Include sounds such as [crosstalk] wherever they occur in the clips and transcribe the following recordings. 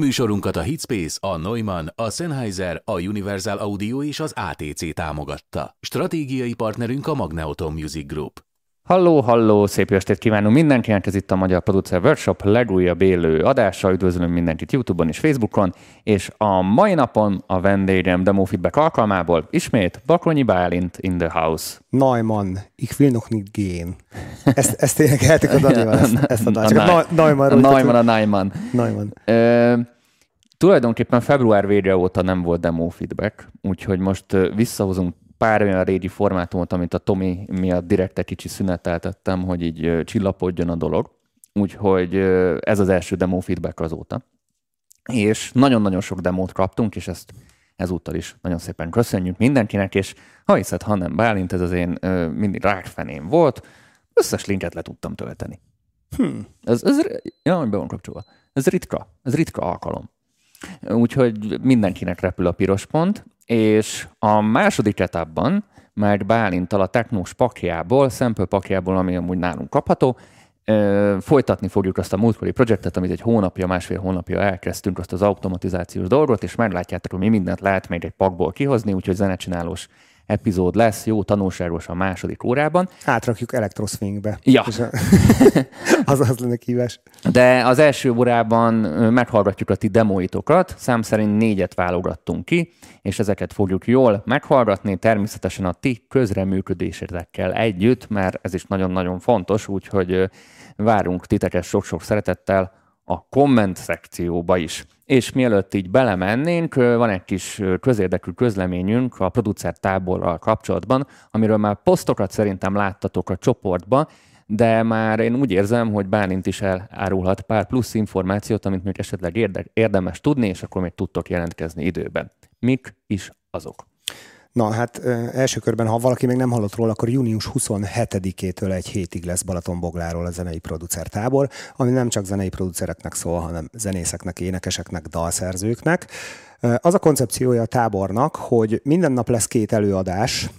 Műsorunkat a Hitspace, a Neumann, a Sennheiser, a Universal Audio és az ATC támogatta. Stratégiai partnerünk a Magneoton Music Group. Halló, halló, szép estét kívánunk mindenkinek, ez itt a Magyar Producer Workshop legújabb élő adása, üdvözlünk mindenkit Youtube-on és Facebookon, és a mai napon a vendégem Demo Feedback alkalmából ismét Bakronyi Bálint in the house. Neumann, ich will noch nicht gehen. Ezt, ezt énekeltük a Danival, ezt, ezt a, [laughs] a Neumann. A Neumann, a Neumann. Neumann. Ö, tulajdonképpen február vége óta nem volt demo feedback, úgyhogy most visszahozunk pár olyan régi formátumot, amit a Tomi miatt direkt egy kicsi szüneteltettem, hogy így csillapodjon a dolog. Úgyhogy ez az első demo feedback azóta. És nagyon-nagyon sok demót kaptunk, és ezt ezúttal is nagyon szépen köszönjük mindenkinek, és ha hiszed, ha nem Bálint, ez az én ö, mindig rákfeném volt, összes linket le tudtam tölteni. Hmm. Ez, ez, ja, be van kapcsolva. Ez ritka, ez ritka alkalom. Úgyhogy mindenkinek repül a piros pont, és a második etapban már Bálintal a technós pakjából, sample pakjából, ami amúgy nálunk kapható, folytatni fogjuk azt a múltkori projektet, amit egy hónapja, másfél hónapja elkezdtünk, azt az automatizációs dolgot, és meglátjátok, hogy mi mindent lehet még egy pakból kihozni, úgyhogy zenecsinálós epizód lesz, jó tanulságos a második órában. Átrakjuk Electroswingbe. Ja. [laughs] az az lenne kívás. De az első órában meghallgatjuk a ti demoitokat, szám szerint négyet válogattunk ki, és ezeket fogjuk jól meghallgatni, természetesen a ti közreműködésetekkel együtt, mert ez is nagyon-nagyon fontos, úgyhogy várunk titeket sok-sok szeretettel a komment szekcióba is. És mielőtt így belemennénk, van egy kis közérdekű közleményünk a producer táborral kapcsolatban, amiről már posztokat szerintem láttatok a csoportba, de már én úgy érzem, hogy Bálint is elárulhat pár plusz információt, amit még esetleg érde- érdemes tudni, és akkor még tudtok jelentkezni időben. Mik is azok? Na hát első körben, ha valaki még nem hallott róla, akkor június 27-től egy hétig lesz Balatonbogláról a zenei producer tábor, ami nem csak zenei producereknek szól, hanem zenészeknek, énekeseknek, dalszerzőknek. Az a koncepciója a tábornak, hogy minden nap lesz két előadás,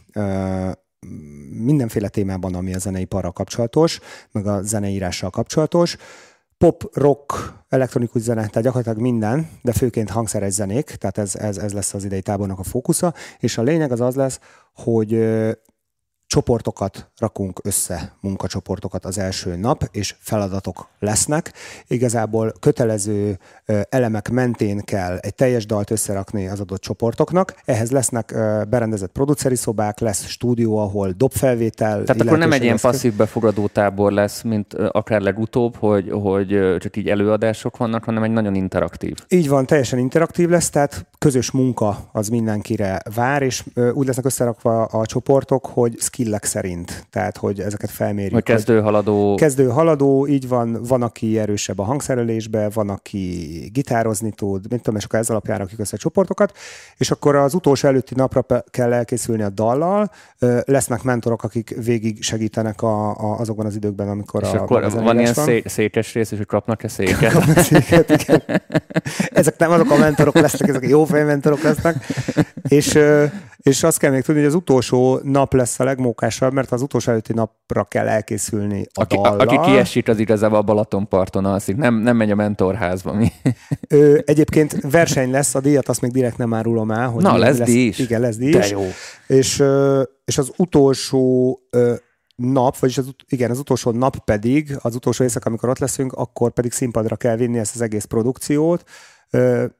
mindenféle témában, ami a zeneiparral kapcsolatos, meg a zeneírással kapcsolatos pop, rock, elektronikus zene, tehát gyakorlatilag minden, de főként hangszeres zenék, tehát ez, ez, ez lesz az idei tábornak a fókusza, és a lényeg az az lesz, hogy csoportokat rakunk össze, munkacsoportokat az első nap, és feladatok lesznek. Igazából kötelező elemek mentén kell egy teljes dalt összerakni az adott csoportoknak. Ehhez lesznek berendezett produceri szobák, lesz stúdió, ahol dobfelvétel. Tehát akkor nem egy ilyen passzív befogadó tábor lesz, mint akár legutóbb, hogy, hogy csak így előadások vannak, hanem egy nagyon interaktív. Így van, teljesen interaktív lesz, tehát közös munka az mindenkire vár, és úgy lesznek összerakva a csoportok, hogy skillek szerint, tehát hogy ezeket felmérjük. Hogy kezdő haladó. Kezdő haladó, így van, van, aki erősebb a hangszerelésbe, van, aki gitározni tud, mint tudom, és akkor ez alapján rakjuk össze a csoportokat, és akkor az utolsó előtti napra kell elkészülni a dallal, lesznek mentorok, akik végig segítenek a, a, azokban az időkben, amikor és a akkor van ilyen van. székes rész, és kapnak-e széket? [laughs] Kapnak széket, igen. Ezek nem azok a mentorok lesznek, ezek a jó mentorok lesznek, és és azt kell még tudni, hogy az utolsó nap lesz a legmókásabb, mert az utolsó előtti napra kell elkészülni a aki, dallal. Aki kiesít, az igazából a Balatonparton alszik, nem, nem megy a mentorházba. Mi? Ö, egyébként verseny lesz, a díjat azt még direkt nem árulom el. Hogy Na, lesz, lesz díj is. Igen, lesz díj De jó. És, és az utolsó nap, vagyis az, igen, az utolsó nap pedig, az utolsó éjszaka, amikor ott leszünk, akkor pedig színpadra kell vinni ezt az egész produkciót,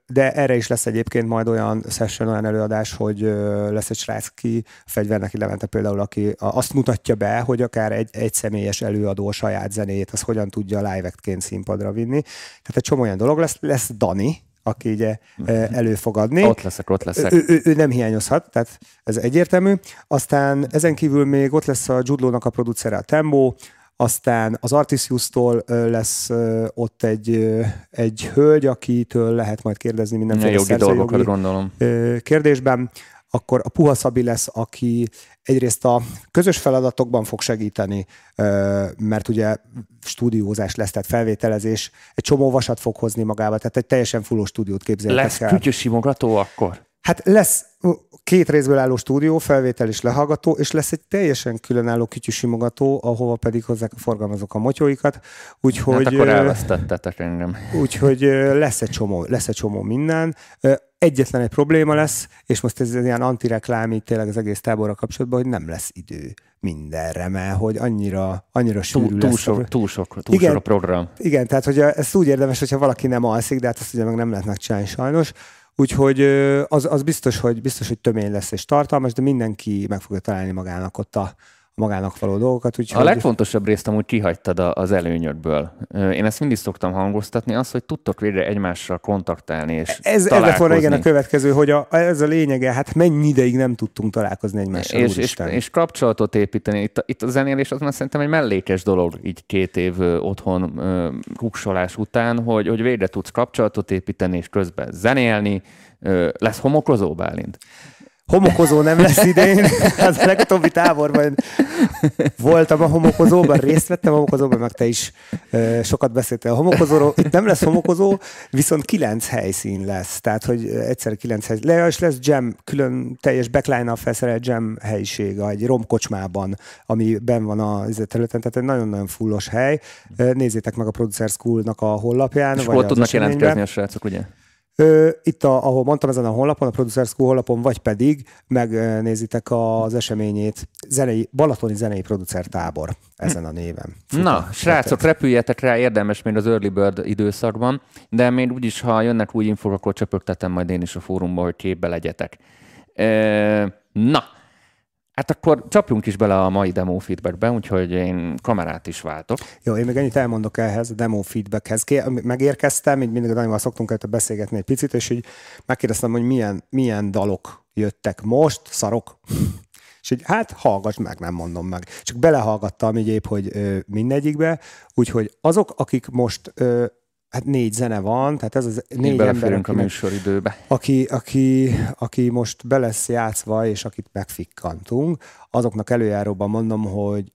de erre is lesz egyébként majd olyan session, olyan előadás, hogy lesz egy srác ki, Fegyvernek Levente például, aki azt mutatja be, hogy akár egy, egy személyes előadó saját zenét, az hogyan tudja live színpadra vinni. Tehát egy csomó olyan dolog lesz. Lesz Dani, aki ugye elő fog adni. Ott leszek, ott leszek. Ő, ő, ő nem hiányozhat, tehát ez egyértelmű. Aztán ezen kívül még ott lesz a Judlónak a producere a Tembo, aztán az Artisius-tól lesz ott egy, egy hölgy, akitől lehet majd kérdezni mindenféle jogi dolgokat gondolom. kérdésben. Akkor a Puha Szabi lesz, aki egyrészt a közös feladatokban fog segíteni, mert ugye stúdiózás lesz, tehát felvételezés, egy csomó vasat fog hozni magába, tehát egy teljesen fulló stúdiót képzeljetek Lesz el. simogató akkor? Hát lesz két részből álló stúdió, felvétel és lehallgató, és lesz egy teljesen különálló kütyűsimogató, ahova pedig hozzák a forgalmazók a motyóikat. Úgyhogy, hát akkor elvesztettetek engem. Úgyhogy lesz egy csomó, lesz egy csomó minden. Egyetlen egy probléma lesz, és most ez ilyen antireklám így tényleg az egész táborra kapcsolatban, hogy nem lesz idő mindenre, mert hogy annyira, annyira sűrű túl, túl lesz. Sok, túl sok, túl igen, sok a program. Igen, tehát hogy ez úgy érdemes, hogyha valaki nem alszik, de hát ezt ugye meg nem lehet megcsinálni sajnos. Úgyhogy az, az biztos, hogy, biztos, hogy tömény lesz és tartalmas, de mindenki meg fogja találni magának ott a, magának való dolgokat. Úgyhogy... A legfontosabb részt amúgy kihagytad az előnyökből. Én ezt mindig szoktam hangoztatni, az, hogy tudtok végre egymással kontaktálni és Ez, ez lett volna igen a következő, hogy a, ez a lényege, hát mennyi ideig nem tudtunk találkozni egymással. És, és, és kapcsolatot építeni. Itt, itt a zenélés az már szerintem egy mellékes dolog, így két év otthon kuksolás után, hogy, hogy végre tudsz kapcsolatot építeni, és közben zenélni. Lesz homokozó, Bálint? Homokozó nem lesz idén. Az [laughs] a legutóbbi táborban voltam a homokozóban, részt vettem a homokozóban, meg te is sokat beszéltél a homokozóról. Itt nem lesz homokozó, viszont kilenc helyszín lesz. Tehát, hogy egyszer kilenc helyszín. Le, és lesz jam, külön teljes backline a felszerelt jam helyiség, egy romkocsmában, ami ben van a izé területen, tehát egy nagyon-nagyon fullos hely. Nézzétek meg a Producer School-nak a honlapján. És hol tudnak jelentkezni a srácok, ugye? Itt, a, ahol mondtam ezen a honlapon, a Producer School honlapon, vagy pedig megnézitek az eseményét, zenei, Balatoni Zenei Producer Tábor ezen a néven. Futa. Na, srácok, repüljetek rá, érdemes még az Early Bird időszakban, de még úgyis, ha jönnek új infók, akkor csöpögtetem majd én is a fórumba, hogy képbe legyetek. Na, Hát akkor csapjunk is bele a mai demo feedbackbe, úgyhogy én kamerát is váltok. Jó, én még ennyit elmondok ehhez, a demo feedbackhez. Megérkeztem, így mindig nagyon szoktunk előtte beszélgetni egy picit, és így megkérdeztem, hogy milyen, milyen dalok jöttek most, szarok. [laughs] És így, hát hallgass meg, nem mondom meg. Csak belehallgattam így épp, hogy ö, mindegyikbe, úgyhogy azok, akik most ö, hát négy zene van, tehát ez az négy ember, a műsoridőbe. Aki, aki, aki most be lesz játszva, és akit megfikkantunk, azoknak előjáróban mondom, hogy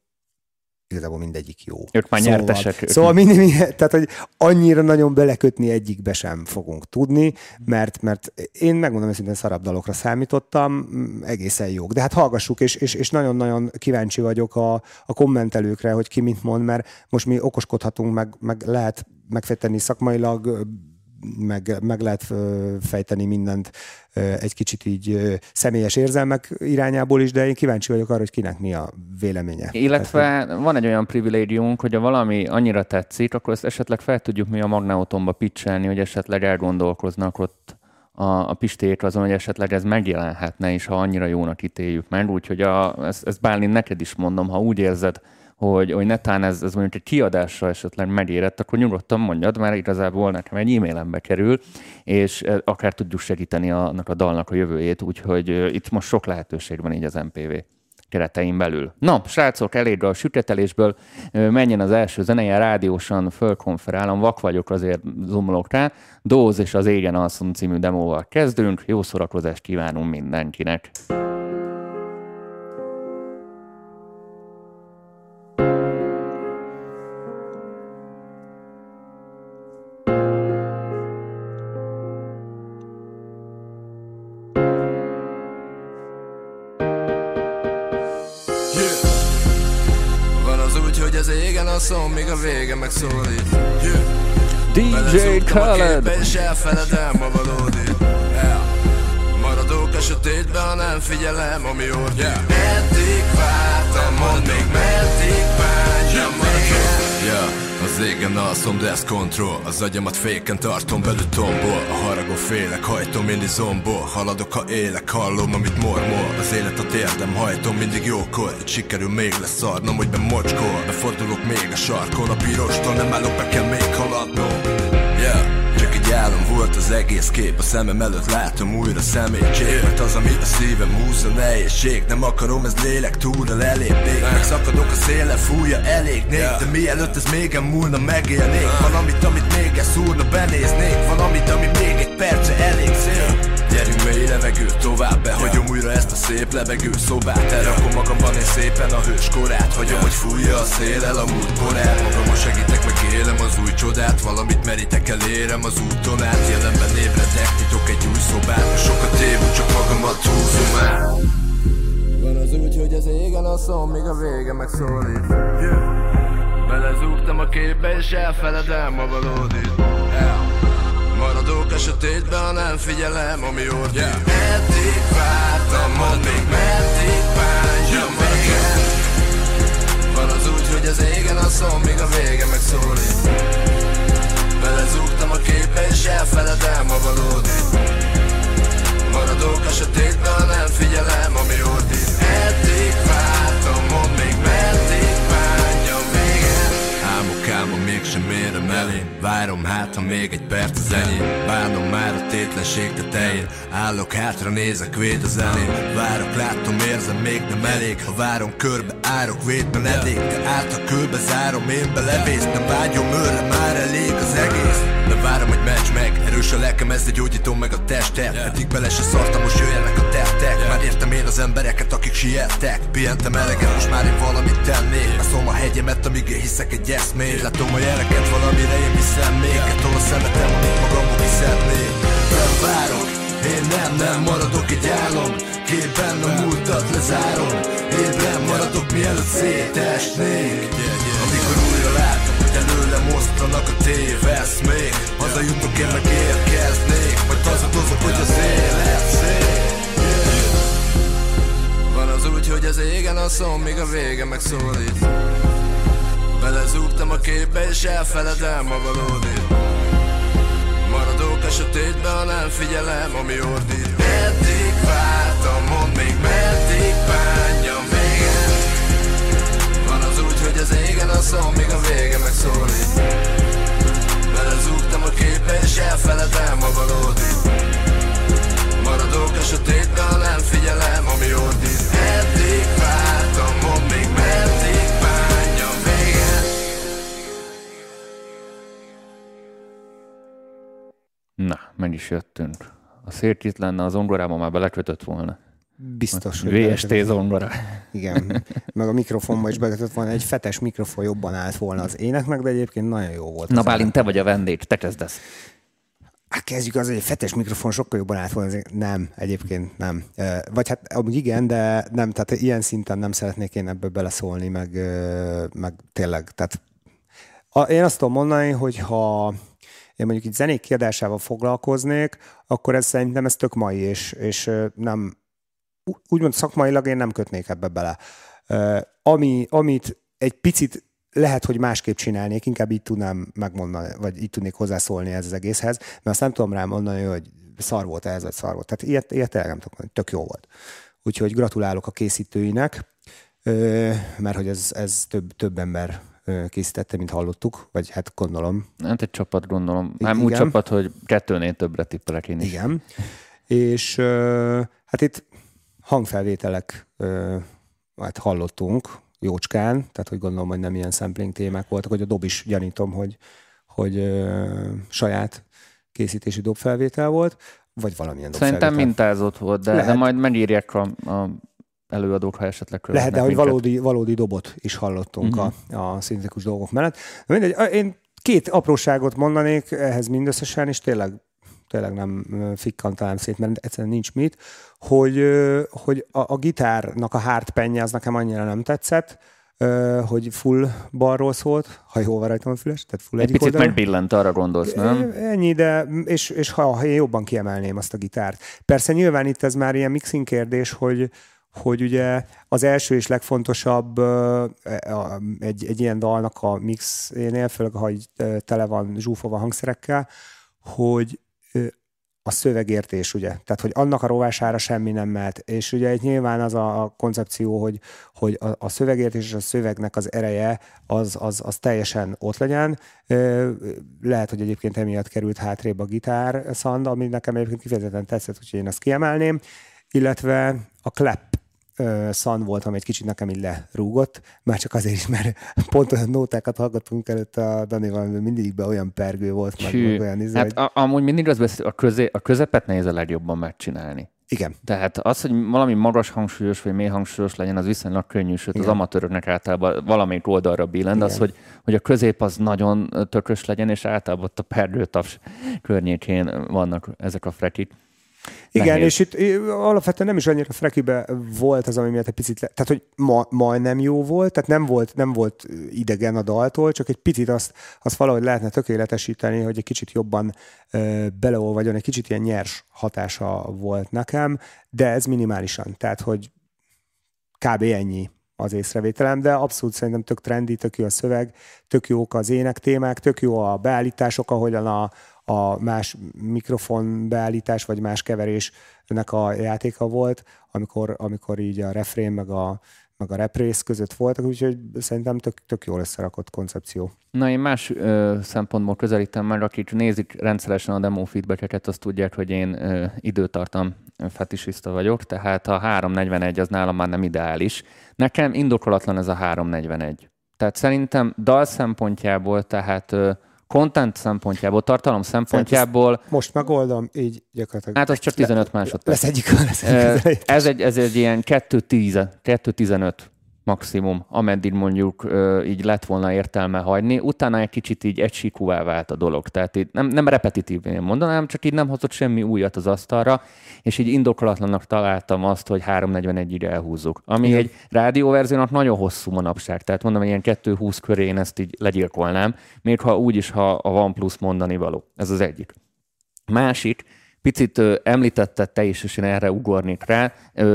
igazából mindegyik jó. Ők már szóval, nyertesek. Szóval mind, mind, [laughs] tehát, hogy annyira nagyon belekötni egyikbe sem fogunk tudni, mert, mert én megmondom őszintén szarabb dalokra számítottam, egészen jók. De hát hallgassuk, és, és, és nagyon-nagyon kíváncsi vagyok a, a kommentelőkre, hogy ki mit mond, mert most mi okoskodhatunk, meg, meg lehet megfejteni szakmailag, meg, meg lehet fejteni mindent egy kicsit így személyes érzelmek irányából is, de én kíváncsi vagyok arra, hogy kinek mi a véleménye. Illetve Tehát, van egy olyan privilégiumunk, hogy ha valami annyira tetszik, akkor ezt esetleg fel tudjuk mi a Magnautomba pitchelni, hogy esetleg elgondolkoznak ott a, a pisték azon, hogy esetleg ez megjelenhetne, és ha annyira jónak ítéljük meg. Úgyhogy a, ezt, ezt Bálint neked is mondom, ha úgy érzed, hogy, hogy netán ez, ez mondjuk egy kiadásra esetleg megérett, akkor nyugodtan mondjad, mert igazából nekem egy e-mailembe kerül, és eh, akár tudjuk segíteni annak a dalnak a jövőjét, úgyhogy eh, itt most sok lehetőség van így az MPV keretein belül. Na, srácok, elég a sütetelésből eh, menjen az első zeneje, rádiósan fölkonferálom, vak vagyok, azért zoomolok rá. Dóz és az Égen Alszon című demóval kezdünk, jó szórakozást kívánunk mindenkinek! Yeah. DJ Khaled És elfeledem a valódi yeah. A sötétben, ha nem figyelem, ami ordít ez kontroll Az agyamat féken tartom belül tombol. A haragó félek, hajtom mindig zombol Haladok, ha élek, hallom, amit mormol. Az élet a térdem, hajtom mindig jókor. Itt sikerül még lesz szarnom, hogy bemocskol. Befordulok még a sarkon, a pirostól Nem állok, be kell még haladnom volt az egész kép A szemem előtt látom újra személycség Mert az, ami a szívem húz a nehézség. Nem akarom, ez lélek túlra elépnék Megszakadok a széle, fújja elégnék De mielőtt ez még múlna, megélnék. Valamit, amit még szúrna, benéznék. Valamit, ami még egy perce elég szép Gyerünk mély levegő, tovább behagyom újra ezt a szép levegő szobát. Elrakom magamban én szépen a hős korát. Hagyom, hogy fújja a szél el a múlt korát Magamon segítek, meg élem az új csodát. Valamit meritek, elérem az úton át. Jelenben ébredek, nyitok egy új szobát. Sokat évünk, csak magamat húzom már Van az úgy, hogy az égen a szó, míg a vége megszólít yeah. Belezúgtam a képbe és elfeledem a valódit. Ha nem figyelem, ami ordít yeah. Meddig vártam, még meddig bánjam még Van az úgy, hogy az égen a szom, míg a vége megszólít Belezúgtam a képbe és elfeledem a valódit Maradók a sötétben, nem figyelem, ami ordít Eddig vártam, mondd Álmom mégsem érem elé Várom hát, ha még egy perc az enyém. Bánom már a tétlenség tetején Állok hátra, nézek, véd az elém Várok, látom, érzem, még nem elég. Ha várom, körbe árok, védben eddig De át a kőbe zárom, én belevész Nem vágyom őre, már elég az egész. De várom, hogy meccs meg. Erős a lelkem, ezzel gyógyítom meg a testet Eddig bele se szartam, most jöjjenek a tettek. Már értem én az embereket, akik siettek. Pihentem eleget, most már én valamit tennék. Beszom a hegyemet, amíg én hiszek egy eszmét Látom a jeleket, valamire én hiszem még. Ettől a szemetem, amit magamból kiszednék Nem várok, én nem, nem maradok egy álom Képben a múltat lezárom. Ébren maradok, mielőtt szétesnék. Amikor újra látom, hogy előlem osztanak a téveszmék Hazajutok, én meg érkeznék. Majd hazudozok, hogy az élet szép. Van az úgy, hogy az égen a szom, míg a vége megszólít Belezúgtam a képbe és elfeledem a valódit Maradók a sötétben, ha nem figyelem, ami ordít. Meddig vártam, mondd még meddig bánjam véget? Van az úgy, hogy az égen a szom, míg a vége megszólít. Belezúgtam a képbe és elfeledem a valódit Maradók a sötétben, ha nem figyelem, ami ordít. Eddig vártam, mondd még meddig Meg is jöttünk. A szélt itt lenne, az zongorában már belekötött volna. Biztos, hogy VST zongora. Igen, meg a mikrofonba is bekötött volna, egy fetes mikrofon jobban állt volna az éneknek, de egyébként nagyon jó volt. Na Bálint, te vagy a vendég, te kezdesz. Hát kezdjük az, hogy egy fetes mikrofon sokkal jobban állt volna. Nem, egyébként nem. Vagy hát amúgy igen, de nem, tehát ilyen szinten nem szeretnék én ebbe beleszólni, meg, meg tényleg, tehát én azt tudom mondani, hogy ha én mondjuk itt zenék kiadásával foglalkoznék, akkor ez szerintem ez tök mai, és, és nem, úgymond szakmailag én nem kötnék ebbe bele. Ami, amit egy picit lehet, hogy másképp csinálnék, inkább így tudnám megmondani, vagy így tudnék hozzászólni ez az egészhez, mert azt nem tudom rám mondani, hogy szar volt ez, vagy szar volt. Tehát ilyet, ilyet tényleg nem tudok mondani, tök jó volt. Úgyhogy gratulálok a készítőinek, mert hogy ez, ez több, több ember készítette, mint hallottuk, vagy hát gondolom, Hát egy csapat gondolom. Már úgy csapat, hogy kettőnél többre tippelek én is. Igen. És hát itt hangfelvételek hát hallottunk jócskán, tehát hogy gondolom, hogy nem ilyen sampling témák voltak, hogy a dob is gyanítom, hogy, hogy saját készítési dobfelvétel volt, vagy valamilyen Szerintem dobfelvétel. mintázott volt, de, de majd megírják a, a előadók, ha esetleg Lehet, de hogy minket. valódi, valódi dobot is hallottunk uh-huh. a, a szintetikus dolgok mellett. Mindegy, én két apróságot mondanék ehhez mindösszesen, és tényleg tényleg nem ö, fikkantálám szét, mert egyszerűen nincs mit, hogy, hogy a, a gitárnak a hardpenje az nekem annyira nem tetszett, hogy full balról szólt, ha jól van rajtam a füles, tehát full Egy egyik picit oldalon. megbillent, arra gondolsz, nem? Ennyi, de és, és ha, ha én jobban kiemelném azt a gitárt. Persze nyilván itt ez már ilyen mixing kérdés, hogy, hogy ugye az első és legfontosabb a- egy, egy ilyen dalnak a mixénél, főleg ha tele van zsúfolva hangszerekkel, hogy a szövegértés, ugye? Tehát, hogy annak a rovására semmi nem mehet. És ugye itt nyilván az a, koncepció, hogy, hogy a, a szövegértés és a szövegnek az ereje az, az, az teljesen ott legyen. Lehet, hogy egyébként emiatt került hátrébb a gitár szand, ami nekem egyébként kifejezetten tetszett, úgyhogy én azt kiemelném. Illetve a clap szan volt, ami egy kicsit nekem így lerúgott, már csak azért is, mert [laughs] pont olyan nótákat hallgattunk előtt a Danival, hogy mindig be olyan pergő volt, meg, olyan izé, hát hogy... a, amúgy mindig az beszél, a, közé, a közepet nehéz a legjobban megcsinálni. Igen, Tehát az, hogy valami magas hangsúlyos vagy mély hangsúlyos legyen, az viszonylag könnyű, sőt az Igen. amatőröknek általában valamelyik oldalra billen, de az, hogy, hogy a közép az nagyon tökös legyen, és általában ott a perdőtaps környékén vannak ezek a frekik. Igen, Nehéz. és itt alapvetően nem is annyira frekibe volt az, ami miatt egy picit, le, tehát hogy ma, majdnem jó volt, tehát nem volt, nem volt idegen a daltól, csak egy picit azt, azt valahogy lehetne tökéletesíteni, hogy egy kicsit jobban ö, beleolvadjon, egy kicsit ilyen nyers hatása volt nekem, de ez minimálisan, tehát hogy kb. ennyi az észrevételem, de abszolút szerintem tök trendi, tök jó a szöveg, tök jók az ének témák, tök jó a beállítások, ahogyan a, a más mikrofon beállítás, vagy más keverésnek a játéka volt, amikor, amikor így a refrén meg a, meg a représz között voltak, úgyhogy szerintem tök, tök jól összerakott koncepció. Na, én más ö, szempontból közelítem meg, akik nézik rendszeresen a demo feedbackeket, azt tudják, hogy én ö, időtartam fetisista vagyok, tehát a 341 az nálam már nem ideális. Nekem indokolatlan ez a 341. Tehát szerintem dal szempontjából, tehát ö, content szempontjából, tartalom szempontjából, Most megoldom, így gyakorlatilag hát az csak 15 másodperc. lesz egyik, lesz egyik. Ez egy, ez egy ilyen 2-10, 2-15 maximum, ameddig mondjuk ö, így lett volna értelme hagyni. Utána egy kicsit így egysíkúvá vált a dolog. Tehát így nem, nem repetitív, én mondanám, csak így nem hozott semmi újat az asztalra, és így indokolatlannak találtam azt, hogy 3.41-ig elhúzzuk. Ami Igen. egy rádióverziónak nagyon hosszú manapság. Tehát mondom, ilyen 2.20 köré én ezt így legyilkolnám, még ha úgy is, ha a OnePlus mondani való. Ez az egyik. Másik, picit említetted te is, és én erre ugornék rá.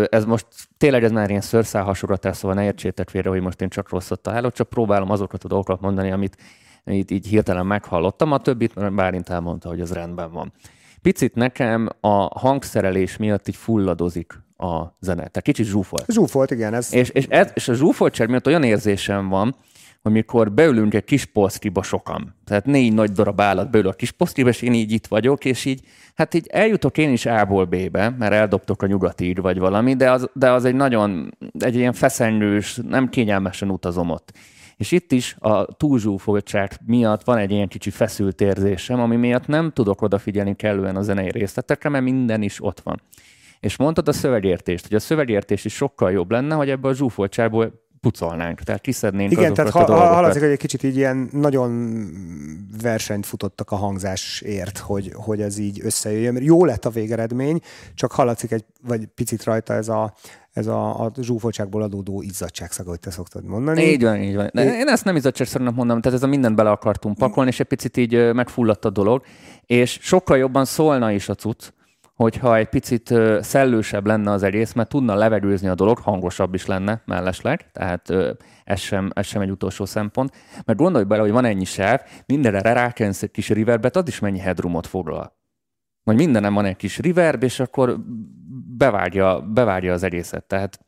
Ez most tényleg ez már ilyen szőrszál hasonlatás, szóval ne értsétek félre, hogy most én csak rosszat találok, csak próbálom azokat a dolgokat mondani, amit itt így hirtelen meghallottam. A többit Bálint elmondta, hogy az rendben van. Picit nekem a hangszerelés miatt így fulladozik a zene. Tehát kicsit zsúfolt. Zsúfolt, igen, ez És, és, ez, és a zsúfoltság miatt olyan érzésem van, hogy mikor beülünk egy kis polsztriba sokan, tehát négy nagy darab állat beül a kis polsztriba, és én így itt vagyok, és így, hát így eljutok én is A-ból B-be, mert eldobtok a nyugati ír vagy valami, de az, de az egy nagyon, egy ilyen feszengős, nem kényelmesen utazom ott. És itt is a túlzsúfoltság miatt van egy ilyen kicsi feszült érzésem, ami miatt nem tudok odafigyelni kellően a zenei részletekre, mert minden is ott van. És mondtad a szövegértést, hogy a szövegértés is sokkal jobb lenne, hogy ebből a zsúfoltságból pucolnánk, tehát kiszednénk Igen, azokat tehát a ha, dolgokat. hallatszik, hogy egy kicsit így ilyen nagyon versenyt futottak a hangzásért, hogy, hogy ez így összejöjjön. Mert Jó lett a végeredmény, csak hallatszik egy, vagy picit rajta ez a, ez a, a zsúfoltságból adódó izzadságszaga, hogy te szoktad mondani. Így van, így van. De én ezt nem izzadságszerűnek mondom, tehát ez a mindent bele akartunk pakolni, és egy picit így megfulladt a dolog, és sokkal jobban szólna is a cucc, hogyha egy picit szellősebb lenne az egész, mert tudna levegőzni a dolog, hangosabb is lenne mellesleg, tehát ez sem, ez sem egy utolsó szempont. Mert gondolj bele, hogy van ennyi sáv, mindenre rákensz egy kis reverbet, az is mennyi headroomot foglal. Vagy mindenem van egy kis reverb, és akkor bevágja, bevágja az egészet. Tehát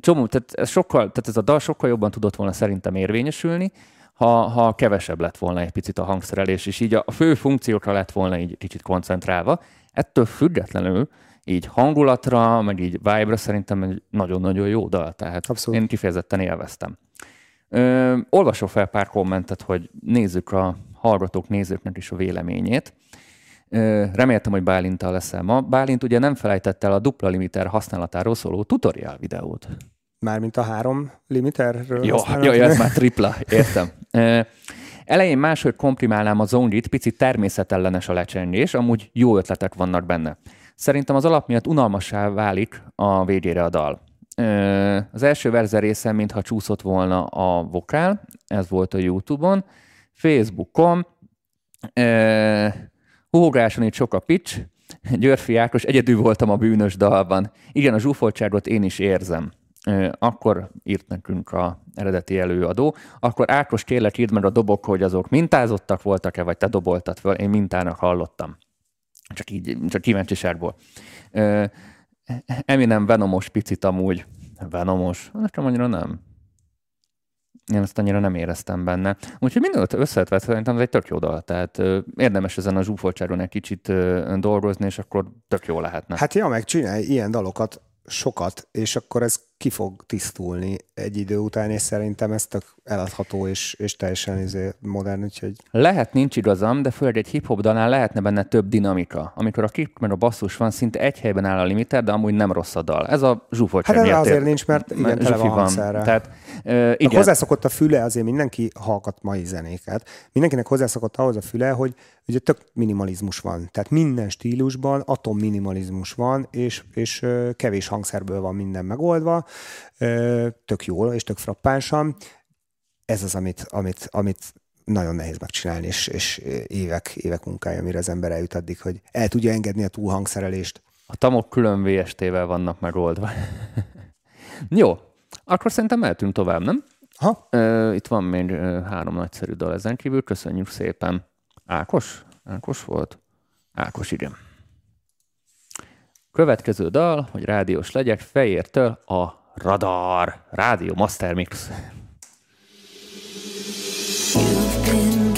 csomó, tehát ez, sokkal, tehát ez a dal sokkal jobban tudott volna szerintem érvényesülni, ha, ha kevesebb lett volna egy picit a hangszerelés, és így a, fő funkciókra lett volna így kicsit koncentrálva. Ettől függetlenül így hangulatra, meg így vibe-ra szerintem egy nagyon-nagyon jó dal, tehát Abszolút. én kifejezetten élveztem. Ö, olvasok fel pár kommentet, hogy nézzük a hallgatók, nézőknek is a véleményét. Ö, reméltem, hogy Bálintal leszel ma. Bálint ugye nem felejtett el a dupla limiter használatáról szóló tutorial videót. Mármint a három limiterről. Jó, jó, jó, ez már tripla, értem. Elején máshogy komprimálnám a zongit, picit természetellenes a lecsengés, amúgy jó ötletek vannak benne. Szerintem az alap miatt unalmassá válik a végére a dal. Az első verze része, mintha csúszott volna a vokál, ez volt a YouTube-on, Facebookon, Húgáson itt sok a pitch, Györfi Ákos, egyedül voltam a bűnös dalban. Igen, a zsúfoltságot én is érzem. Akkor írt nekünk a eredeti előadó. Akkor Ákos, kérlek írd meg a dobok, hogy azok mintázottak voltak-e, vagy te doboltad föl. Én mintának hallottam. Csak így, csak kíváncsiságból. Eminem Venomos picit amúgy. Venomos? Nekem annyira nem. Én ezt annyira nem éreztem benne. Úgyhogy mindent összevetve szerintem ez egy tök jó dal. Tehát ö, érdemes ezen a zsúfoltságon egy kicsit ö, dolgozni, és akkor tök jó lehetne. Hát ja, meg csinálj ilyen dalokat sokat, és akkor ez ki fog tisztulni egy idő után, és szerintem ez tök eladható és, és teljesen izé modern, úgyhogy... Lehet, nincs igazam, de főleg egy hip-hop dalnál lehetne benne több dinamika. Amikor a kick meg a basszus van, szinte egy helyben áll a limiter, de amúgy nem rossz a dal. Ez a zsúfoltság Hát ez azért ér- nincs, mert igen, tele zsufi van hangszerrel. Tehát, ö, Igen. igen. Hozzászokott a füle, azért mindenki hallgat mai zenéket. Mindenkinek hozzászokott ahhoz a füle, hogy ugye tök minimalizmus van. Tehát minden stílusban atomminimalizmus van, és, és kevés hangszerből van minden megoldva, tök jól és tök frappánsan. Ez az, amit, amit, amit nagyon nehéz megcsinálni, és, és évek, évek munkája, mire az ember eljut addig, hogy el tudja engedni a túlhangszerelést. A tamok külön VST-vel vannak megoldva. [laughs] Jó, akkor szerintem mehetünk tovább, nem? Ha? Itt van még három nagyszerű dal ezen kívül. Köszönjük szépen. Ákos? Ákos volt? Ákos, igen. Következő dal, hogy rádiós legyek, fejértől a Radar. Rádió Master Mix. You've been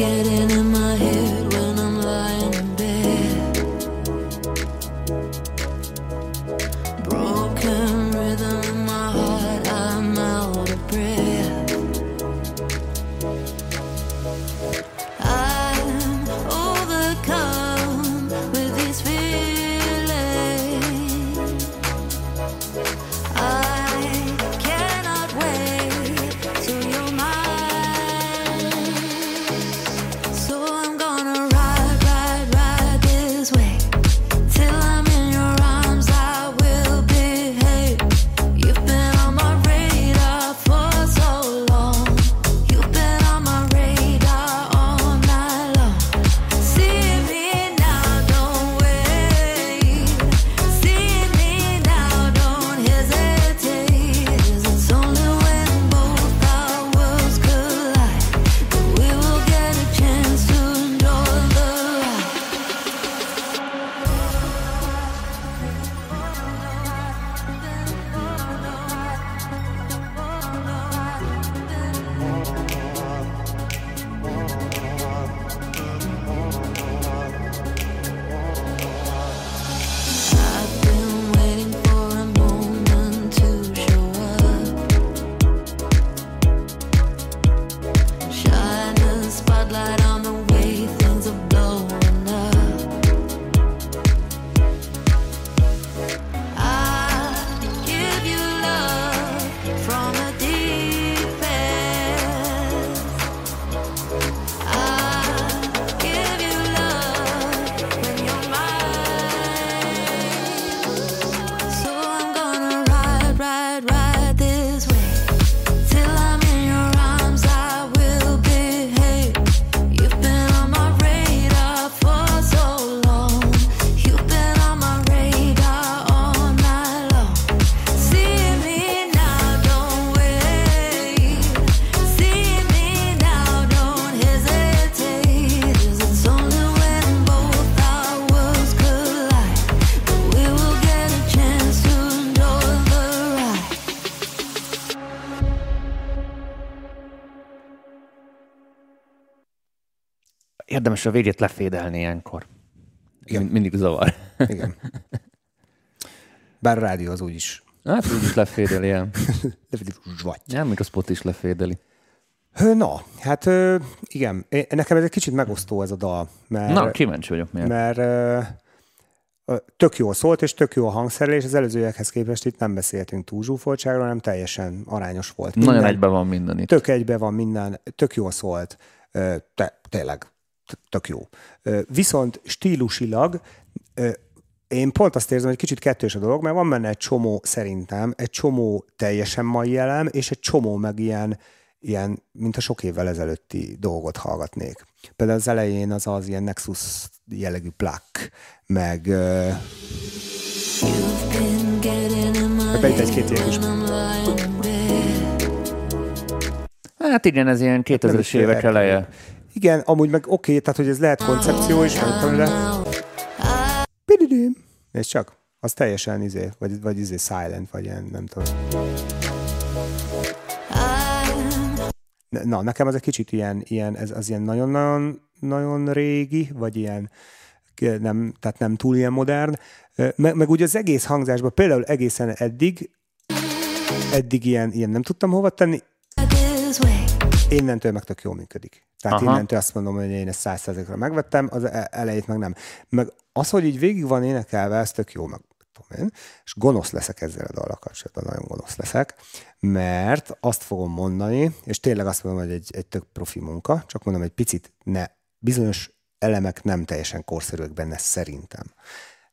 Érdemes a végét lefédelni ilyenkor. Igen. Mind- Mindig zavar. Igen. Bár a rádió az úgyis Hát úgyis lefédeli [laughs] el. vagy. Nem, még a spot is lefédeli. Na, hát igen, nekem ez egy kicsit megosztó ez a dal, mert, Na, kíváncsi vagyok miért. mert tök jól szólt, és tök jó a hangszerelés, az előzőekhez képest itt nem beszéltünk túl zsúfoltságról, hanem teljesen arányos volt. Nagyon egyben van minden itt. Tök egybe van minden, tök jól szólt, te, tényleg, tök jó. Viszont stílusilag én pont azt érzem, hogy kicsit kettős a dolog, mert van benne egy csomó, szerintem, egy csomó teljesen mai elem, és egy csomó meg ilyen, ilyen, mint a sok évvel ezelőtti dolgot hallgatnék. Például az elején az az ilyen Nexus jellegű plak, meg beüt egy-két ilyen bed. Hát igen, ez ilyen 2000-es is évek eleje. Igen, amúgy meg oké, tehát hogy ez lehet koncepció is, de Pididim. És csak, az teljesen izé, vagy, vagy izé silent, vagy ilyen, nem tudom. Na, nekem az egy kicsit ilyen, ilyen ez az ilyen nagyon-nagyon nagyon régi, vagy ilyen nem, tehát nem túl ilyen modern. Meg, meg ugye az egész hangzásban, például egészen eddig eddig ilyen, ilyen nem tudtam hova tenni. Innentől meg tök jól működik. Tehát Aha. Innentől azt mondom, hogy én ezt százszerzékra megvettem, az e- elejét meg nem. Meg az, hogy így végig van énekelve, ez tök jó, meg tudom én, és gonosz leszek ezzel a dallal kapcsolatban, nagyon gonosz leszek, mert azt fogom mondani, és tényleg azt mondom, hogy egy, egy tök profi munka, csak mondom, egy picit ne, bizonyos elemek nem teljesen korszerűek benne szerintem.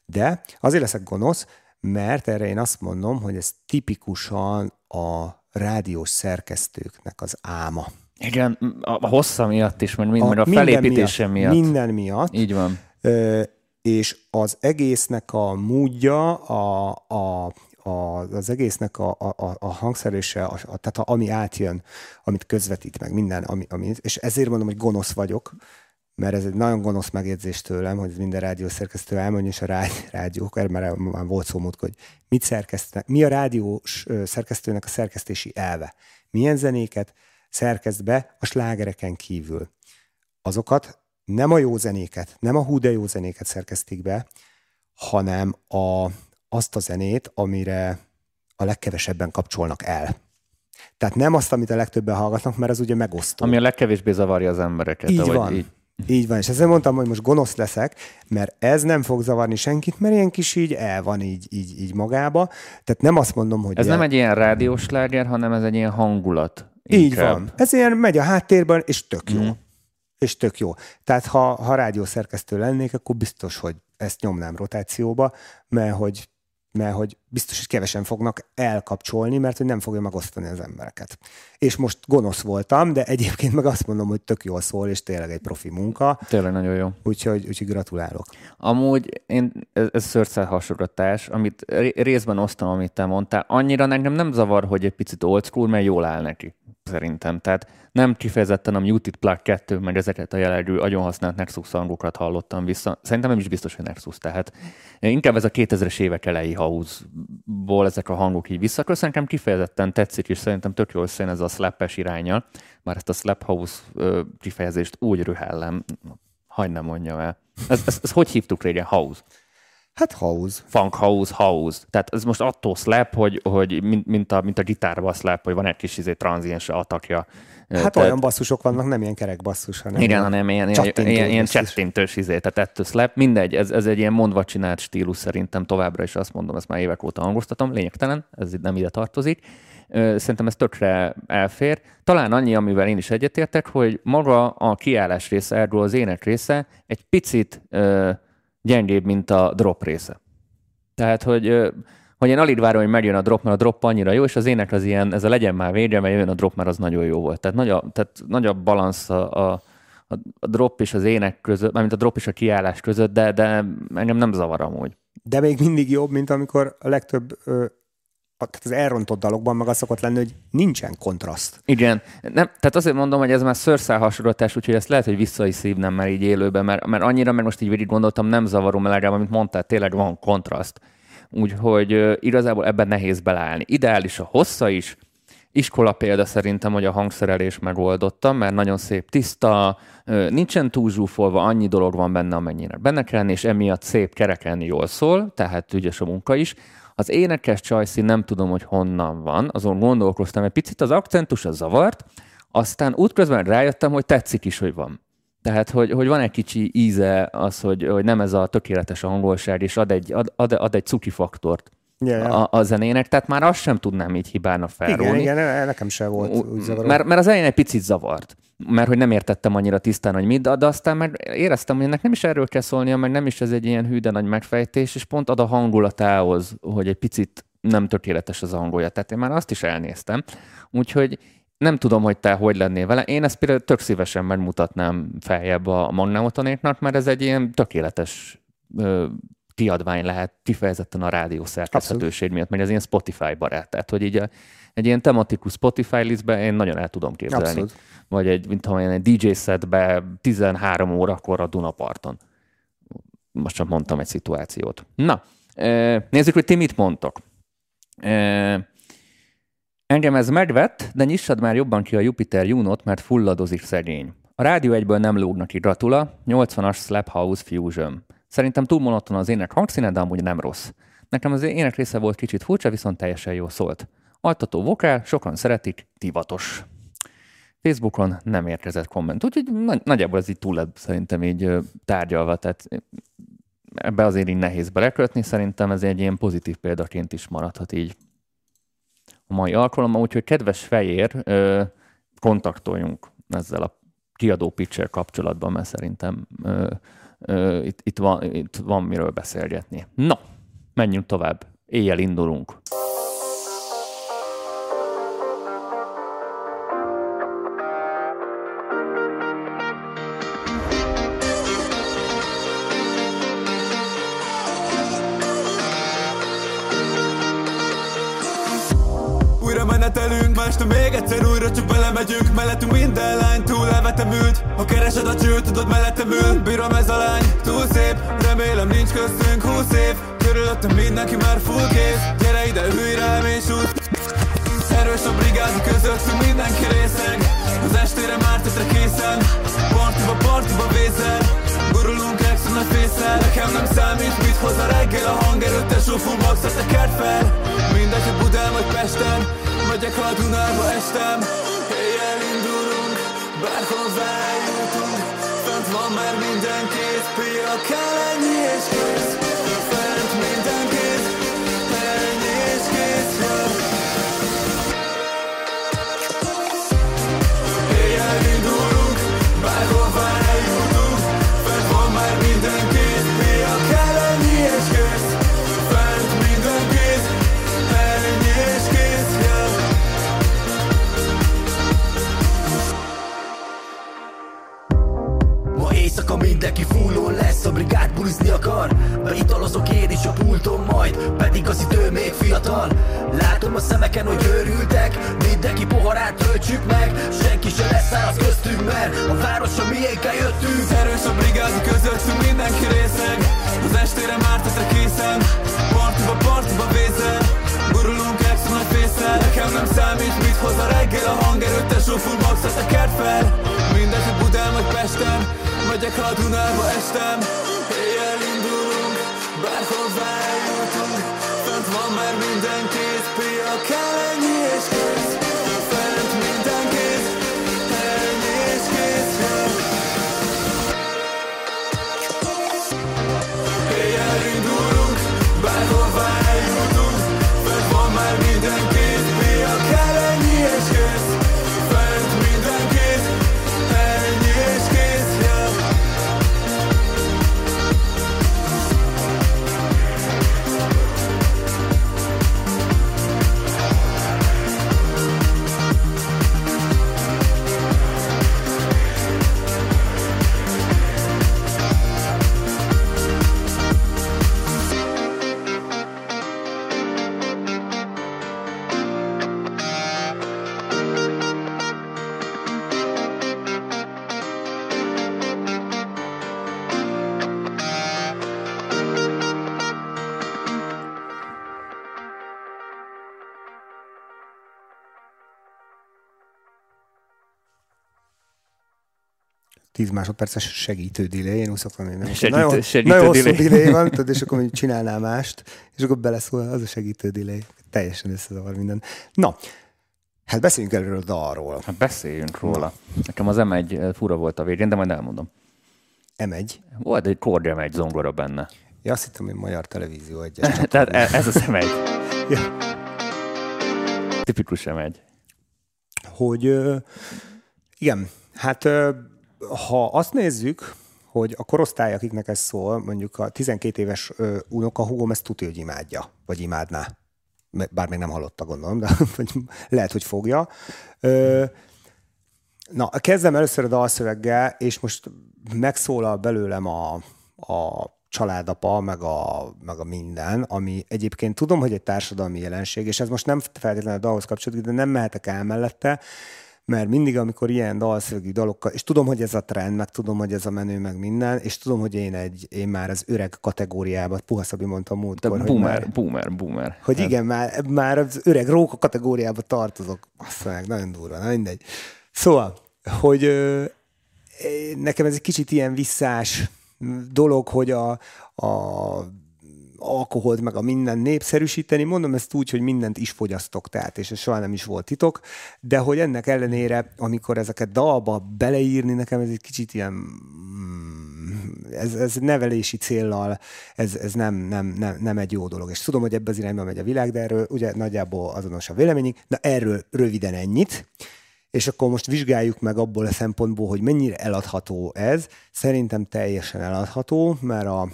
De azért leszek gonosz, mert erre én azt mondom, hogy ez tipikusan a rádiós szerkesztőknek az álma. Igen, a, a hossza miatt is, mert, mind, mert a felépítése miatt. Minden miatt. Így van. Ö, és az egésznek a módja, a, a, a, az egésznek a, a, a- a hangszerése, a, a, tehát a, ami átjön, amit közvetít meg, minden, ami, ami, és ezért mondom, hogy gonosz vagyok, mert ez egy nagyon gonosz megjegyzés tőlem, hogy minden rádiószerkesztő elmondja, és a rá- rádiók, erről már, volt szó múltkor, hogy mit szerkesztenek, mi a rádiós szerkesztőnek a szerkesztési elve, milyen zenéket szerkeszt be a slágereken kívül azokat nem a jó zenéket, nem a hú de jó zenéket szerkesztik be, hanem a, azt a zenét, amire a legkevesebben kapcsolnak el. Tehát nem azt, amit a legtöbben hallgatnak, mert az ugye megosztó. Ami a legkevésbé zavarja az embereket. Így van. Így. így van, és ezzel mondtam, hogy most gonosz leszek, mert ez nem fog zavarni senkit, mert ilyen kis így el van így, így, így magába. Tehát nem azt mondom, hogy Ez ilyen- nem egy ilyen rádiós sláger, hanem ez egy ilyen hangulat. Így inkább. van. Ez ilyen megy a háttérben, és tök jó. Mm. És tök jó. Tehát ha, ha rádiószerkesztő lennék, akkor biztos, hogy ezt nyomnám rotációba, mert hogy, mert hogy biztos, hogy kevesen fognak elkapcsolni, mert hogy nem fogja megosztani az embereket. És most gonosz voltam, de egyébként meg azt mondom, hogy tök jól szól, és tényleg egy profi munka, Tényleg nagyon jó. úgyhogy, úgyhogy gratulálok. Amúgy én, ez, ez szörcsel hasonlatás, amit ré- részben osztom, amit te mondtál. Annyira engem nem zavar, hogy egy picit old school, mert jól áll neki. Szerintem. Tehát nem kifejezetten a Muted Plug 2, meg ezeket a jellegű agyon használt Nexus hangokat hallottam vissza. Szerintem nem is biztos, hogy Nexus. Tehát inkább ez a 2000-es évek elejé house-ból ezek a hangok így visszaköszön. Nekem kifejezetten tetszik, és szerintem tök jól szén ez a slappes iránya. Már ezt a slap house kifejezést úgy rühellem, hagyd nem mondjam el. Ez, ez, ez hogy hívtuk régen? House. Hát house. Funk house, house. Tehát ez most attól slap, hogy, hogy mint, mint, a, mint a gitárban slap, hogy van egy kis izé, tranziens atakja. Hát Tehát- olyan basszusok vannak, nem ilyen kerek basszus, hanem igen, hanem ilyen, ilyen, ilyen, csettintős izé, tehát ettől slap. Mindegy, ez, ez egy ilyen mondva csinált stílus szerintem továbbra is azt mondom, ezt már évek óta hangoztatom, lényegtelen, ez nem ide tartozik. Szerintem ez tökre elfér. Talán annyi, amivel én is egyetértek, hogy maga a kiállás része, erről az ének része egy picit ö, gyengébb, mint a drop része. Tehát, hogy, hogy én alig várom, hogy megjön a drop, mert a drop annyira jó, és az ének az ilyen, ez a legyen már vége, mert jön a drop, mert az nagyon jó volt. Tehát nagy a, tehát nagy a balansz a, a, a, drop és az ének között, mármint a drop és a kiállás között, de, de engem nem zavar amúgy. De még mindig jobb, mint amikor a legtöbb tehát az elrontott dalokban meg az szokott lenni, hogy nincsen kontraszt. Igen, nem, tehát azért mondom, hogy ez már szőrszál hasonlatás, úgyhogy ezt lehet, hogy vissza is szívnem már így élőben, mert, mert annyira, mert most így végig gondoltam, nem zavarom, mert legalább, amit mondtál, tényleg van kontraszt. Úgyhogy igazából ebben nehéz beleállni. Ideális a hossza is, iskola példa szerintem, hogy a hangszerelés megoldotta, mert nagyon szép, tiszta, nincsen túl zsúfolva, annyi dolog van benne, amennyire benne kell és emiatt szép kereken jól szól, tehát ügyes a munka is. Az énekes Csajci nem tudom, hogy honnan van, azon gondolkoztam, egy picit az akcentus az zavart, aztán útközben rájöttem, hogy tetszik is, hogy van. Tehát, hogy, hogy van egy kicsi íze az, hogy, hogy nem ez a tökéletes angolság, és ad egy, ad, ad, ad egy cuki faktort Ja. a, a zenének, tehát már azt sem tudnám így hibának felrólni. Igen, igen, nekem sem volt úgy zavaró. Mert, mert az elején egy picit zavart, mert hogy nem értettem annyira tisztán, hogy mit, de, de aztán meg éreztem, hogy ennek nem is erről kell szólnia, meg nem is ez egy ilyen hű, de nagy megfejtés, és pont ad a hangulatához, hogy egy picit nem tökéletes az angolja. Tehát én már azt is elnéztem. Úgyhogy nem tudom, hogy te hogy lennél vele. Én ezt például tök szívesen megmutatnám feljebb a Magnamotonéknak, mert ez egy ilyen tökéletes ö, kiadvány lehet kifejezetten a rádió szerkeszthetőség miatt, mert ez ilyen Spotify barát. Tehát, hogy így a, egy ilyen tematikus Spotify listbe én nagyon el tudom képzelni. Abszolút. Vagy egy, mint ha egy DJ setbe 13 órakor a Dunaparton. Most csak mondtam egy szituációt. Na, nézzük, hogy ti mit mondtok. Engem ez megvett, de nyissad már jobban ki a Jupiter Junot, mert fulladozik szegény. A rádió egyből nem lógnak ki gratula, 80-as Slap House Fusion. Szerintem túl monoton az ének hangszíne, de amúgy nem rossz. Nekem az ének része volt kicsit furcsa, viszont teljesen jó szólt. Altató vokál, sokan szeretik, divatos. Facebookon nem érkezett komment, úgyhogy nagy, nagyjából ez így túl lett szerintem így tárgyalva, tehát ebbe azért így nehéz belekötni, szerintem ez egy ilyen pozitív példaként is maradhat így a mai alkalommal, úgyhogy kedves fejér, kontaktoljunk ezzel a kiadó pitcher kapcsolatban, mert szerintem itt, itt, van, itt van miről beszélgetni. No, menjünk tovább. Éjjel indulunk. Újra menetelünk, másta még egyszer újra csak belemegyünk Mellettünk minden lány túl elvetem ült Ha keresed a csőt, tudod mellettem ül. Bírom ez a lány, túl szép. Remélem nincs köztünk húsz év. Körülöttem mindenki már full kész. Gyere ide, hűj rám és út Erős a brigád, közöttünk mindenki részeg. Az estére már tetre készen. Partiba, partiba vézel Gurulunk extra nagy fészel Nekem nem számít, mit hoz a reggel. A hangerőt, tesó full boxot tekert fel Mindegy, hogy Budán vagy Pesten. Megyek a Dunába estem Bárhová eljutunk Fent van már minden kész Pia kell ennyi és kész 10 másodperces segítő delay, én úgy szoktam én nem. Segítő, nagyon, segítő nagyon hosszú delay. van, tudod, és akkor [laughs] mondjuk csinálnál mást, és akkor beleszól az a segítő delay. Teljesen összezavar minden. Na, hát beszéljünk erről a dalról. Hát beszéljünk róla. Na. Nekem az M1 eh, fura volt a végén, de majd elmondom. M1? Volt egy Kordi M1 zongora benne. Ja, azt hittem, hogy Magyar Televízió egy. [laughs] Tehát e- ez az M1. [laughs] ja. Tipikus M1. Hogy, ö, igen, hát ö, ha azt nézzük, hogy a korosztály, akiknek ez szól, mondjuk a 12 éves unokahúgom ezt tudja, hogy imádja, vagy imádná. Bár még nem hallotta, gondolom, de [laughs] lehet, hogy fogja. Ö, na, kezdem először a dalszöveggel, és most megszólal belőlem a, a családapa, meg a, meg a minden, ami egyébként tudom, hogy egy társadalmi jelenség, és ez most nem feltétlenül a dalhoz kapcsolódik, de nem mehetek el mellette, mert mindig, amikor ilyen dalszövegű dalokkal, és tudom, hogy ez a trend, meg tudom, hogy ez a menő, meg minden, és tudom, hogy én, egy, én már az öreg kategóriában, Puha Szabi mondta De múltkor, hogy, boomer, már, boomer, boomer. hogy igen, már, már az öreg róka kategóriába tartozok. Azt meg, nagyon durva, na mindegy. Szóval, hogy ö, nekem ez egy kicsit ilyen visszás dolog, hogy a, a alkoholt, meg a minden népszerűsíteni. Mondom ezt úgy, hogy mindent is fogyasztok, tehát, és ez soha nem is volt titok, de hogy ennek ellenére, amikor ezeket dalba beleírni, nekem ez egy kicsit ilyen mm, ez, ez nevelési céllal, ez, ez nem, nem, nem, nem, egy jó dolog. És tudom, hogy ebbe az irányba megy a világ, de erről ugye nagyjából azonos a véleményünk. Na erről röviden ennyit. És akkor most vizsgáljuk meg abból a szempontból, hogy mennyire eladható ez. Szerintem teljesen eladható, mert a,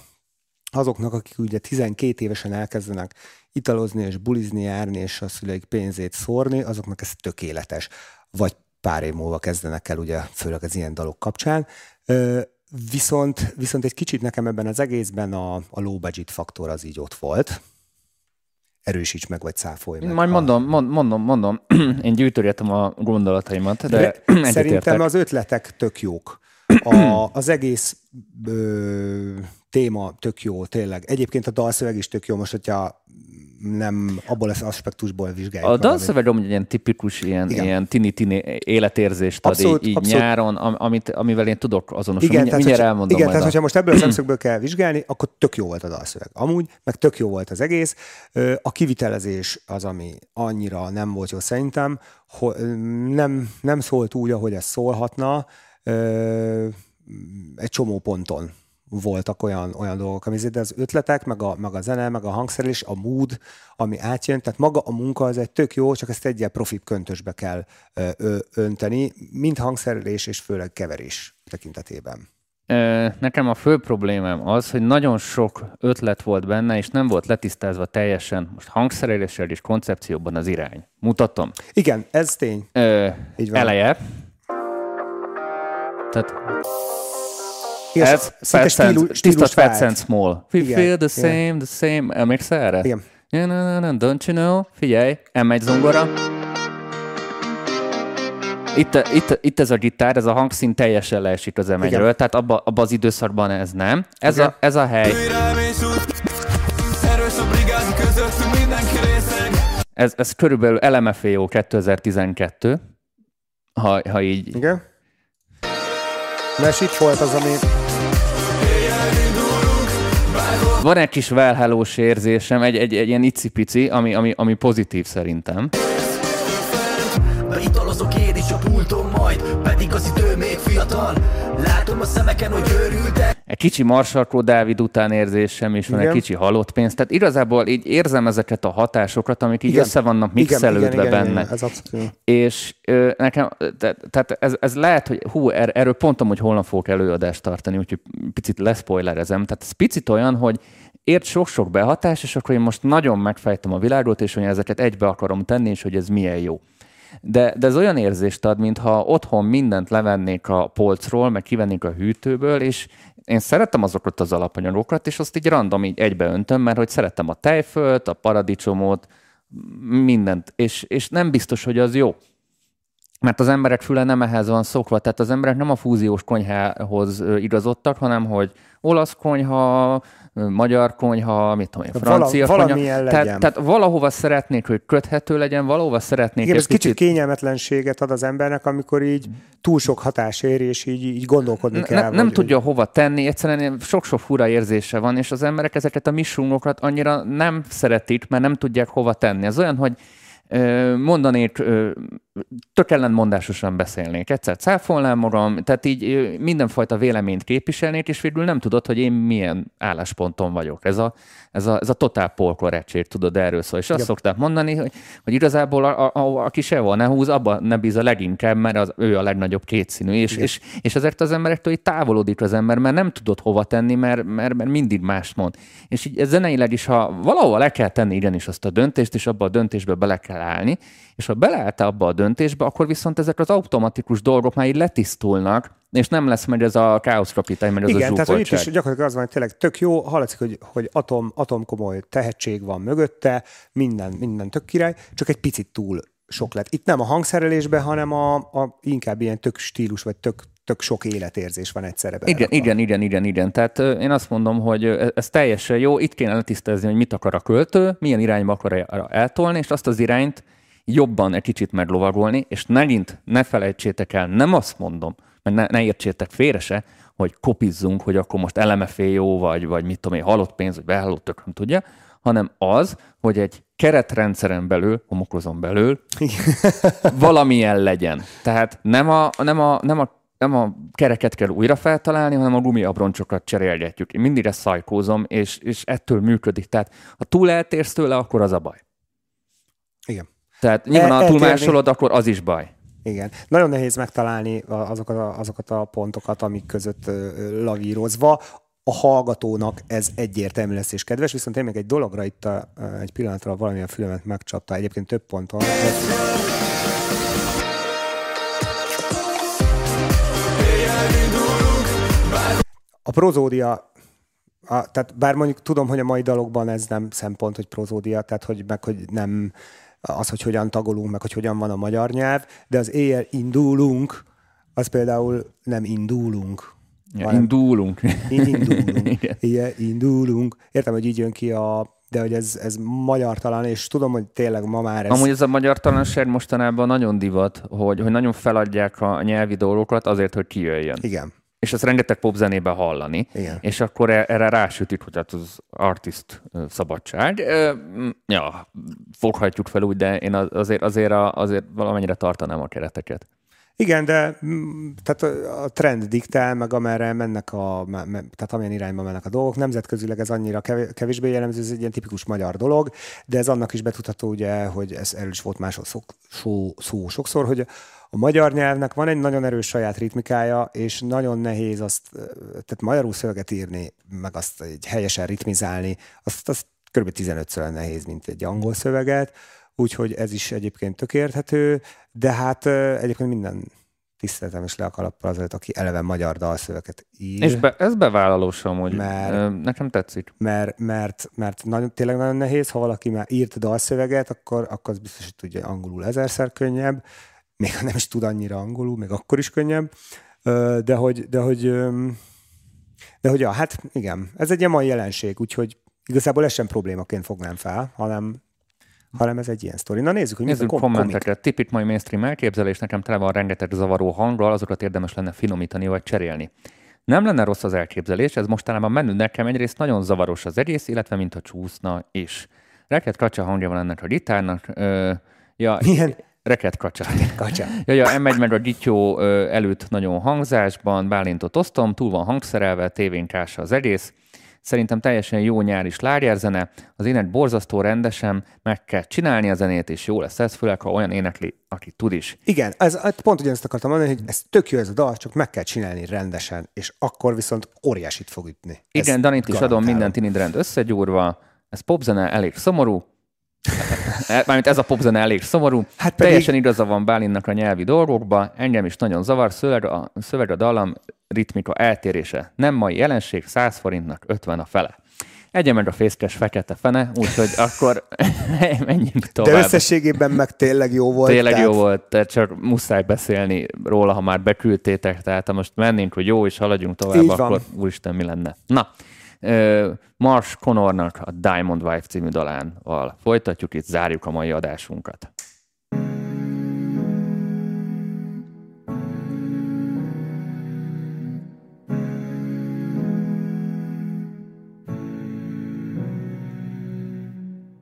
azoknak, akik ugye 12 évesen elkezdenek italozni és bulizni, járni, és a szüleik pénzét szórni, azoknak ez tökéletes. Vagy pár év múlva kezdenek el, ugye, főleg az ilyen dalok kapcsán. Viszont, viszont egy kicsit nekem ebben az egészben a, a low budget faktor az így ott volt. Erősíts meg, vagy cáfolj meg. Majd a- mondom, mond- mondom, mondom, [clears throat] én gyűjtögetem a gondolataimat, de [clears throat] egyetértek. Szerintem az ötletek tök jók. A, az egész ö, téma tök jó, tényleg. Egyébként a dalszöveg is tök jó, most, hogyha nem abból az aspektusból vizsgáljuk. A dalszöveg amúgy egy ilyen tipikus, ilyen, Igen. ilyen tini-tini életérzést ad, Abszolút, így, így abszolút. nyáron, am, amit, amivel én tudok azonosulni. Igen, Mindjárt, tehát, mindjárt elmondom igen, tehát a... hogyha most ebből a [clears throat] szemszögből kell vizsgálni, akkor tök jó volt a dalszöveg. Amúgy, meg tök jó volt az egész. A kivitelezés az, ami annyira nem volt jó szerintem, hogy nem, nem szólt úgy, ahogy ez szólhatna, egy csomó ponton voltak olyan, olyan dolgok, ami de az ötletek, meg a, meg a zene, meg a hangszerelés, a mood, ami átjön, tehát maga a munka az egy tök jó, csak ezt egyel profi köntösbe kell ö, ö, önteni, mind hangszerelés és főleg keverés tekintetében. Nekem a fő problémám az, hogy nagyon sok ötlet volt benne, és nem volt letisztázva teljesen most hangszereléssel és koncepcióban az irány. Mutatom. Igen, ez tény. Ö, Így van. eleje. Tehát Igen, ez szinte stílu- tiszta Fat. Sense Small. We Igen, feel the igen. same, the same. Emlékszel erre? Igen. Yeah, no, no, no, don't you know? Figyelj, M1 zongora. Itt, itt, itt ez a gitár, ez a hangszín teljesen leesik az m Igen. tehát abba, abba az időszakban ez nem. Ez, Igen. a, ez a hely, ez, ez körülbelül LMFAO 2012, ha, ha így Igen. Mert itt volt az, ami... Van egy kis well hello érzésem, egy, egy, egy ilyen icipici, ami, ami, ami pozitív szerintem. Beitalozok én is a pulton majd Pedig az idő még fiatal Látom a szemeken, hogy őrültek Egy kicsi Marsalkó Dávid után érzésem is van, Igen. egy kicsi halott pénz. Tehát igazából így érzem ezeket a hatásokat, amik így Igen. össze vannak Igen, mixelődve igen, igen, benne. igen, ez abszolút. És ö, nekem, te- tehát ez, ez lehet, hogy hú, er, erről pont tudom, hogy holnap fogok előadást tartani, úgyhogy picit leszpoilerezem. Tehát ez picit olyan, hogy ért sok-sok behatás, és akkor én most nagyon megfejtem a világot, és hogy ezeket egybe akarom tenni, és hogy ez milyen jó. De, de ez olyan érzést ad, mintha otthon mindent levennék a polcról, meg kivennék a hűtőből, és én szeretem azokat az alapanyagokat, és azt így random így egybeöntöm, mert hogy szeretem a tejfölt, a paradicsomot, mindent, és, és nem biztos, hogy az jó. Mert az emberek füle nem ehhez van szokva, tehát az emberek nem a fúziós konyhához igazodtak, hanem hogy olasz konyha, magyar konyha, mit tudom én, Vala- francia konyha. valamilyen Tehát, tehát valahova szeretnék, hogy köthető legyen, valahova szeretnék Igen, ez kicsit kényelmetlenséget ad az embernek, amikor így túl sok hatás ér, és így, így gondolkodni Ne- kell. nem, nem vagy- tudja hova tenni, egyszerűen sok-sok fura érzése van, és az emberek ezeket a missungokat annyira nem szeretik, mert nem tudják hova tenni. Ez olyan, hogy mondanék, tök ellentmondásosan beszélnék. Egyszer cáfolnám magam, tehát így mindenfajta véleményt képviselnék, és végül nem tudod, hogy én milyen állásponton vagyok. Ez a, ez a, ez a totál polkorectség, tudod, erről szól. És azt Yep. szokták mondani, hogy, hogy igazából a, a, a, aki sehol ne húz, abba ne bíz a leginkább, mert az, ő a legnagyobb kétszínű. És, és, és ezért az emberektől így távolodik az ember, mert nem tudod hova tenni, mert, mert, mert mindig mást mond. És így zeneileg is, ha valahova le kell tenni igenis azt a döntést, és abba a döntésbe bele kell állni, és ha beleálltál abba a döntésbe, akkor viszont ezek az automatikus dolgok már így letisztulnak, és nem lesz meg ez a káosz kapitány, meg ez Igen, a tehát hogy itt is gyakorlatilag az van, hogy tényleg tök jó, hallatszik, hogy, hogy atom, atom komoly tehetség van mögötte, minden, minden tök király, csak egy picit túl sok lett. Itt nem a hangszerelésben, hanem a, a inkább ilyen tök stílus, vagy tök, tök sok életérzés van egyszerre Igen, belerakva. igen, igen, igen, igen. Tehát én azt mondom, hogy ez teljesen jó. Itt kéne letisztázni, hogy mit akar a költő, milyen irányba akar eltolni, és azt az irányt jobban egy kicsit meglovagolni, és megint ne felejtsétek el, nem azt mondom, mert ne, ne értsétek félre se, hogy kopizzunk, hogy akkor most LMFA jó, vagy, vagy mit tudom én, halott pénz, vagy beállott tök, nem tudja, hanem az, hogy egy keretrendszeren belül, homokozon belül valamilyen legyen. Tehát nem a, nem a, nem a nem a kereket kell újra feltalálni, hanem a gumiabroncsokat cserélgetjük. Én mindig ezt szajkózom, és, és ettől működik. Tehát ha túl eltérsz tőle, akkor az a baj. Igen. Tehát nyilván, ha eltérni- túlmásolod, akkor az is baj. Igen. Nagyon nehéz megtalálni azokat a, azokat a pontokat, amik között lavírozva. A hallgatónak ez egyértelmű lesz és kedves, viszont én még egy dologra itt a, egy pillanatra valamilyen fülemet megcsapta, egyébként több ponton. A prozódia, a, tehát bár mondjuk tudom, hogy a mai dalokban ez nem szempont, hogy prozódia, tehát hogy meg, hogy nem az, hogy hogyan tagolunk, meg hogy hogyan van a magyar nyelv, de az éjjel indulunk, az például nem indulunk. Ja, hanem indulunk. in- indulunk. [laughs] Igen. indulunk. Értem, hogy így jön ki a de hogy ez, ez magyartalan, és tudom, hogy tényleg ma már ez... Amúgy ez a magyar talanság mostanában nagyon divat, hogy, hogy nagyon feladják a nyelvi dolgokat azért, hogy kijöjjön. Igen. És ezt rengeteg popzenében hallani. Igen. És akkor e- erre rásütik, hogy hát az artist szabadság. Ja, foghatjuk fel úgy, de én az- azért, azért, azért valamennyire tartanám a kereteket. Igen, de mm, tehát a- trend diktál, meg amerre mennek a, tehát amilyen irányba mennek a dolgok. Nemzetközileg ez annyira kev- kevésbé jellemző, ez egy ilyen tipikus magyar dolog, de ez annak is betudható, ugye, hogy ez erről is volt máshol szó, szó, szó sokszor, hogy a magyar nyelvnek van egy nagyon erős saját ritmikája, és nagyon nehéz azt, tehát magyarul szöveget írni, meg azt egy helyesen ritmizálni, azt, azt kb. 15-ször nehéz, mint egy angol szöveget, úgyhogy ez is egyébként tök érthető, de hát egyébként minden tiszteletem és le a kalappal azért, aki eleve magyar dalszöveget ír. És be, ez bevállalós amúgy. Mert- Nekem tetszik. mert, mert, mert nagyon, tényleg nagyon nehéz, ha valaki már írt dalszöveget, akkor, akkor az biztos, hogy tudja angolul ezerszer könnyebb, még ha nem is tud annyira angolul, még akkor is könnyebb, de hogy, de hogy, de hogy ja, hát igen, ez egy ilyen mai jelenség, úgyhogy igazából ez sem problémaként fognám fel, hanem, hanem ez egy ilyen sztori. Na nézzük, hogy mi ez a kom- komik. kommenteket. Tipik mai mainstream elképzelés, nekem tele van rengeteg zavaró hanggal, azokat érdemes lenne finomítani vagy cserélni. Nem lenne rossz az elképzelés, ez mostanában menő nekem egyrészt nagyon zavaros az egész, illetve mint a csúszna is. Reket kacsa hangja van ennek a gitárnak. Ö, ja, Milyen? Reket kacsa. Kacsa. Ja, ja, M1 meg a Gityó előtt nagyon hangzásban, Bálintot osztom, túl van hangszerelve, tévénkása az egész. Szerintem teljesen jó nyári slágerzene, az ének borzasztó rendesen, meg kell csinálni a zenét, és jó lesz ez, főleg, ha olyan énekli, aki tud is. Igen, ez, ez pont ugyanezt akartam mondani, hogy ez tök jó ez a dal, csak meg kell csinálni rendesen, és akkor viszont óriásit fog ütni. Igen, Danit is adom minden tinidrand összegyúrva, ez popzene elég szomorú, Mármint ez a popzene elég szomorú. Hát pedig- Teljesen igaza van Bálinnak a nyelvi dolgokba, engem is nagyon zavar, szöveg a, szöveg a dallam ritmika eltérése. Nem mai jelenség, 100 forintnak 50 a fele. Egye meg a fészkes fekete fene, úgyhogy akkor [laughs] menjünk tovább. De összességében meg tényleg jó volt. Tényleg tehát- jó volt, tehát csak muszáj beszélni róla, ha már beküldtétek, tehát ha most mennénk, hogy jó, és haladjunk tovább, Így van. akkor úristen, mi lenne. Na, Mars Connornak a Diamond Wife című dalánval folytatjuk, itt zárjuk a mai adásunkat.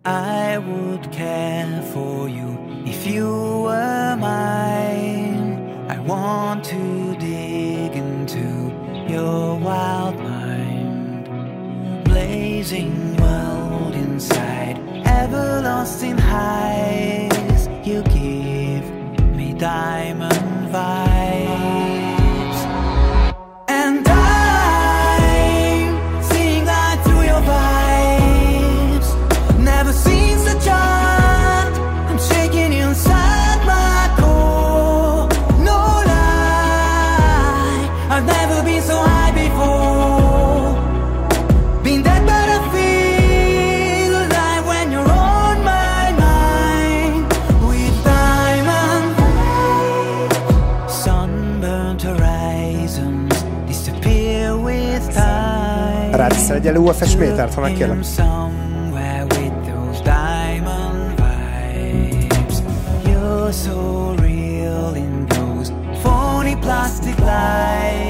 I would care for you if you were mine. I want to dig into your wild lost in high Ráteszel egy elő UFS métert, ha megkérlek. So real in those phony plastic lies.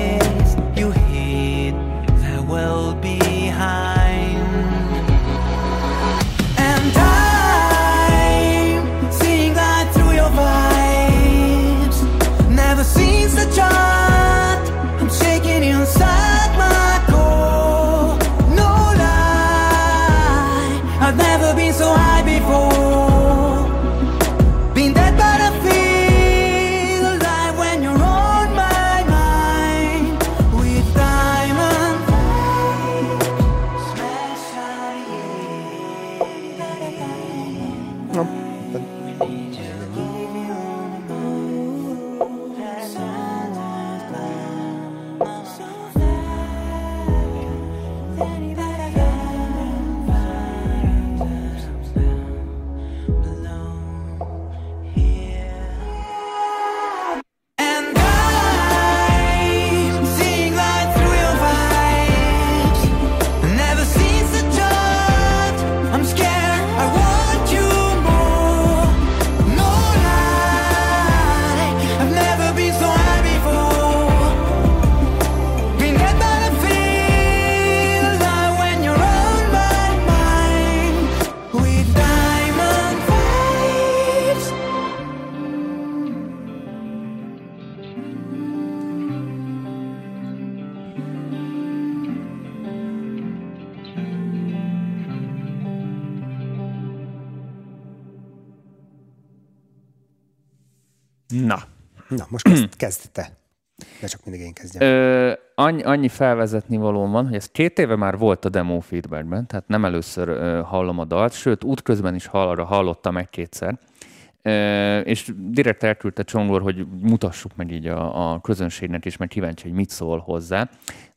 Na, most kezd, kezd te. De csak mindig én kezdjem. Ö, annyi, annyi felvezetni valóm van, hogy ez két éve már volt a demo feedbackben, tehát nem először ö, hallom a dalt, sőt, útközben is hallra hallottam egy-kétszer. Ö, és direkt elküldte Csongor, hogy mutassuk meg így a, a közönségnek is, mert kíváncsi, hogy mit szól hozzá.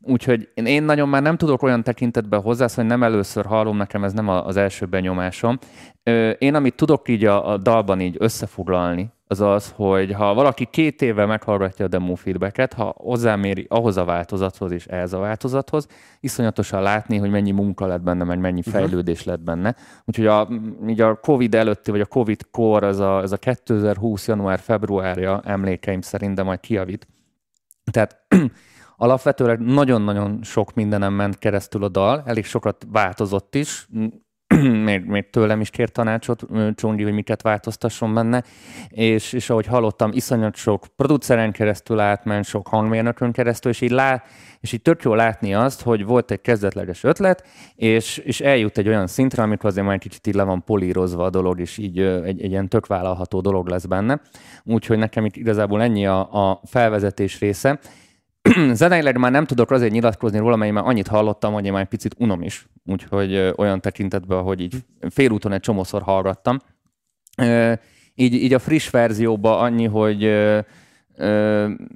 Úgyhogy én, nagyon már nem tudok olyan tekintetben hozzászólni, nem először hallom, nekem ez nem az első benyomásom. Ö, én amit tudok így a, a dalban így összefoglalni, az az, hogy ha valaki két éve meghallgatja a demo feedbacket, ha hozzáméri ahhoz a változathoz és ehhez a változathoz, iszonyatosan látni, hogy mennyi munka lett benne, meg mennyi fejlődés lett benne. Úgyhogy a, így a Covid előtti, vagy a Covid kor, ez a, ez a 2020. január-februárja emlékeim szerint, de majd kiavít. Tehát [clears throat] alapvetőleg nagyon-nagyon sok mindenem ment keresztül a dal, elég sokat változott is, [clears throat] még, még tőlem is kért tanácsot ö, Csongi, hogy miket változtasson benne, és, és ahogy hallottam, iszonyat sok produceren keresztül átment, sok hangmérnökön keresztül, és így, lá, és így tök jó látni azt, hogy volt egy kezdetleges ötlet, és, és eljut egy olyan szintre, amikor azért már egy kicsit így le van polírozva a dolog, és így egy, egy ilyen tök vállalható dolog lesz benne. Úgyhogy nekem itt igazából ennyi a, a felvezetés része. [clears throat] Zeneileg már nem tudok azért nyilatkozni róla, mert én már annyit hallottam, hogy én már egy picit unom is. Úgyhogy olyan tekintetben, hogy így félúton egy csomószor hallgattam. Így, így a friss verzióban annyi, hogy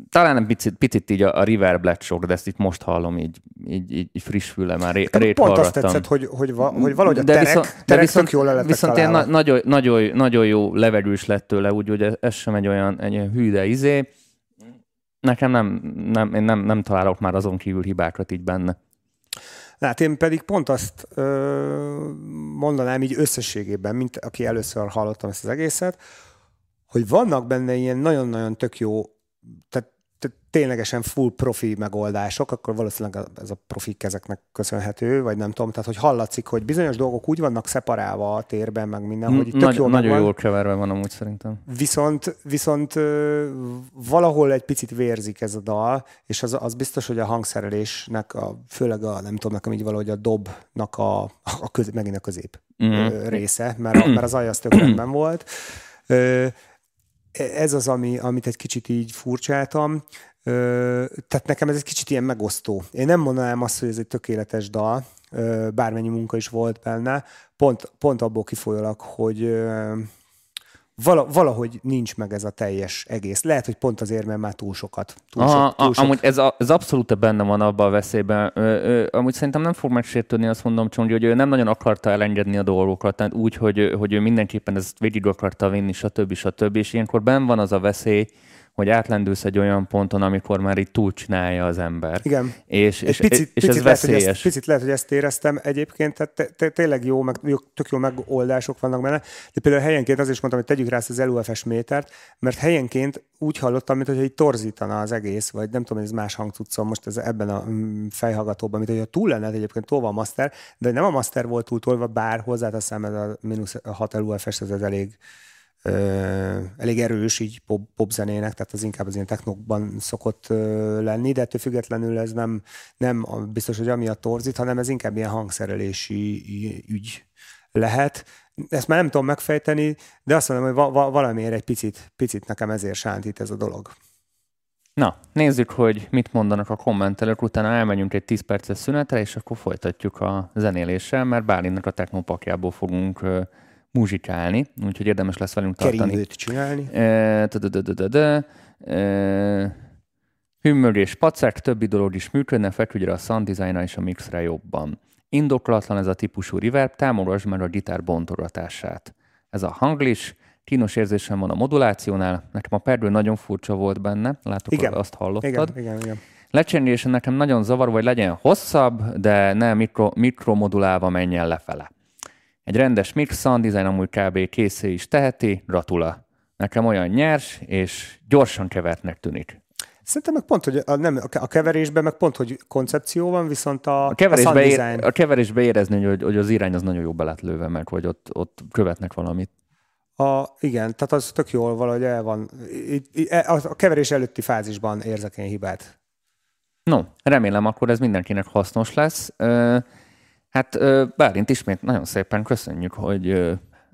talán egy picit, picit így a, a reverb lett sok, de ezt itt most hallom így, így, így, friss füle, már ré, rét Pont azt hallgattam. tetszett, hogy, hogy, va, hogy valahogy a terek, viszont, terek tök jól le viszont ilyen na, nagyon, nagyon, nagyon jó levegős lett tőle, úgyhogy ez, ez sem egy olyan, egy olyan hű, de izé. Nekem nem, nem, én nem, nem találok már azon kívül hibákat így benne. Hát én pedig pont azt ö, mondanám így összességében, mint aki először hallottam ezt az egészet, hogy vannak benne ilyen nagyon-nagyon tök jó, tehát, ténylegesen full profi megoldások, akkor valószínűleg ez a profi kezeknek köszönhető, vagy nem tudom, tehát hogy hallatszik, hogy bizonyos dolgok úgy vannak szeparálva a térben, meg minden, hogy így tök Nagy, jól nagyon megvan. jól keverve van amúgy szerintem. Viszont, viszont valahol egy picit vérzik ez a dal, és az, az biztos, hogy a hangszerelésnek, a, főleg a, nem tudom, nekem így valahogy a dobnak a, a köz, megint a közép ö, része, mert, mert az alja az tök rendben volt. Ez az, ami, amit egy kicsit így furcsáltam. Tehát nekem ez egy kicsit ilyen megosztó. Én nem mondanám azt, hogy ez egy tökéletes dal, bármennyi munka is volt benne, pont, pont abból kifolyólag, hogy vala, valahogy nincs meg ez a teljes egész. Lehet, hogy pont azért, mert már túl sokat. Túl Aha, sok, túl a, sok. amúgy ez, a, ez abszolút benne van abban a veszélyben. Ö, ö, amúgy szerintem nem fog megsértődni, azt mondom Csongi, hogy ő nem nagyon akarta elengedni a dolgokat, tehát úgy, hogy, hogy ő mindenképpen ezt végig akarta vinni, stb. stb. És ilyenkor benn van az a veszély, hogy átlendülsz egy olyan ponton, amikor már így túlcsinálja az ember. Igen. És, Egy és, picit, és picit ez lehet, veszélyes. ezt, picit lehet, hogy ezt éreztem egyébként, tehát te, te, tényleg jó, meg, jó, tök jó megoldások vannak benne, de például helyenként azért is mondtam, hogy tegyük rá ezt az LUFS métert, mert helyenként úgy hallottam, mintha így torzítana az egész, vagy nem tudom, hogy ez más hangcuccom most ez ebben a mm, fejhallgatóban, mint hogy túl lenne egyébként tolva a master, de nem a master volt túl tolva, bár hozzáteszem, ez a mínusz 6 LUFS, ez az elég elég erős így pop, popzenének, tehát az inkább az ilyen technokban szokott lenni, de ettől függetlenül ez nem, nem biztos, hogy amiatt torzít, hanem ez inkább ilyen hangszerelési ügy lehet. Ezt már nem tudom megfejteni, de azt mondom, hogy va- va- valamiért egy picit, picit nekem ezért sántít ez a dolog. Na, nézzük, hogy mit mondanak a kommentelők, utána elmegyünk egy 10 perces szünetre, és akkor folytatjuk a zenéléssel, mert Bálinnak a technopakjából fogunk muzsikálni, úgyhogy érdemes lesz velünk tartani. Keringőt csinálni. E, tadadadadada, e, Hümmögés pacek, többi dolog is működne, fekügyre a sound design és a mixre jobban. Indoklatlan ez a típusú reverb, támogasd meg a gitár bontogatását. Ez a hanglis, kínos érzésem van a modulációnál, nekem a perdő nagyon furcsa volt benne, látok, Igen. hogy azt hallottad. Igen, igen, igen. Lecsengése nekem nagyon zavar, hogy legyen hosszabb, de ne mikro, mikromodulálva menjen lefele. Egy rendes mix sound design amúgy kb. készé is teheti, gratula. Nekem olyan nyers és gyorsan kevertnek tűnik. Szerintem meg pont, hogy a, nem, a keverésben meg pont, hogy koncepció van, viszont a, A keverésbe, a ér, a keverésbe érezni, hogy, hogy az irány az nagyon jó be lett lőve, meg hogy ott, ott követnek valamit. A, igen, tehát az tök jól valahogy el van. E- A a keverés előtti fázisban érzek én hibát. No, remélem akkor ez mindenkinek hasznos lesz. Hát Bálint ismét nagyon szépen köszönjük, hogy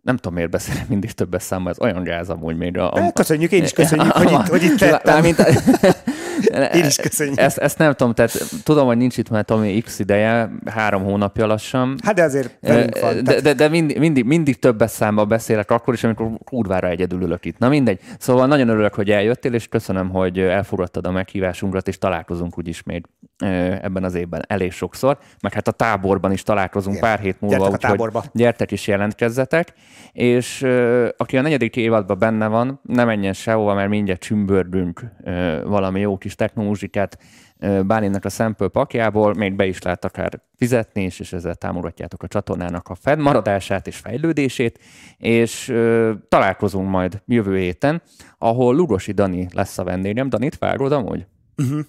nem tudom miért beszélek mindig többes számban, ez olyan gáz amúgy még. A, De köszönjük, én is [laughs] köszönjük, hogy itt, hogy itt. Mármint, [laughs] Én is köszönjük. Ezt, ezt nem tudom, tehát tudom, hogy nincs itt, mert ami X ideje, három hónapja lassan. Hát de azért velünk van. De, Tehát, de, de mindig, mindig, mindig többes számban beszélek akkor is, amikor kurvára egyedül ülök itt. Na mindegy. Szóval nagyon örülök, hogy eljöttél, és köszönöm, hogy elfogadtad a meghívásunkat, és találkozunk úgyis még ebben az évben elég sokszor. Meg hát a táborban is találkozunk Igen. pár hét múlva, Gyertek úgyhogy táborba. gyertek is jelentkezzetek. És aki a negyedik évadban benne van, ne menjen sehova, mert mindjárt csümbördünk valami jó kis technomuzsikát ö, Bálinnak a sample pakjából, még be is lehet akár fizetni is, és ezzel támogatjátok a csatornának a fennmaradását és fejlődését, és ö, találkozunk majd jövő héten, ahol Lugosi Dani lesz a vendégem. Danit várod amúgy? uh-huh.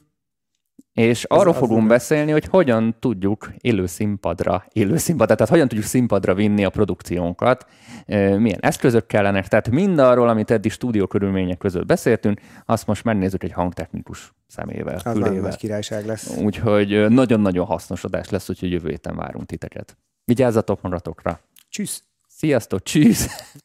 És arról az fogunk nem- beszélni, hogy hogyan tudjuk élő színpadra, élő színpadra, tehát hogyan tudjuk színpadra vinni a produkciónkat, milyen eszközök kellenek, tehát mindarról, amit eddig stúdió körülmények között beszéltünk, azt most megnézzük egy hangtechnikus szemével, Az nagyon fülével. nagy királyság lesz. Úgyhogy nagyon-nagyon hasznos adás lesz, úgyhogy jövő héten várunk titeket. Vigyázzatok magatokra! Csüssz! Sziasztok, csűsz!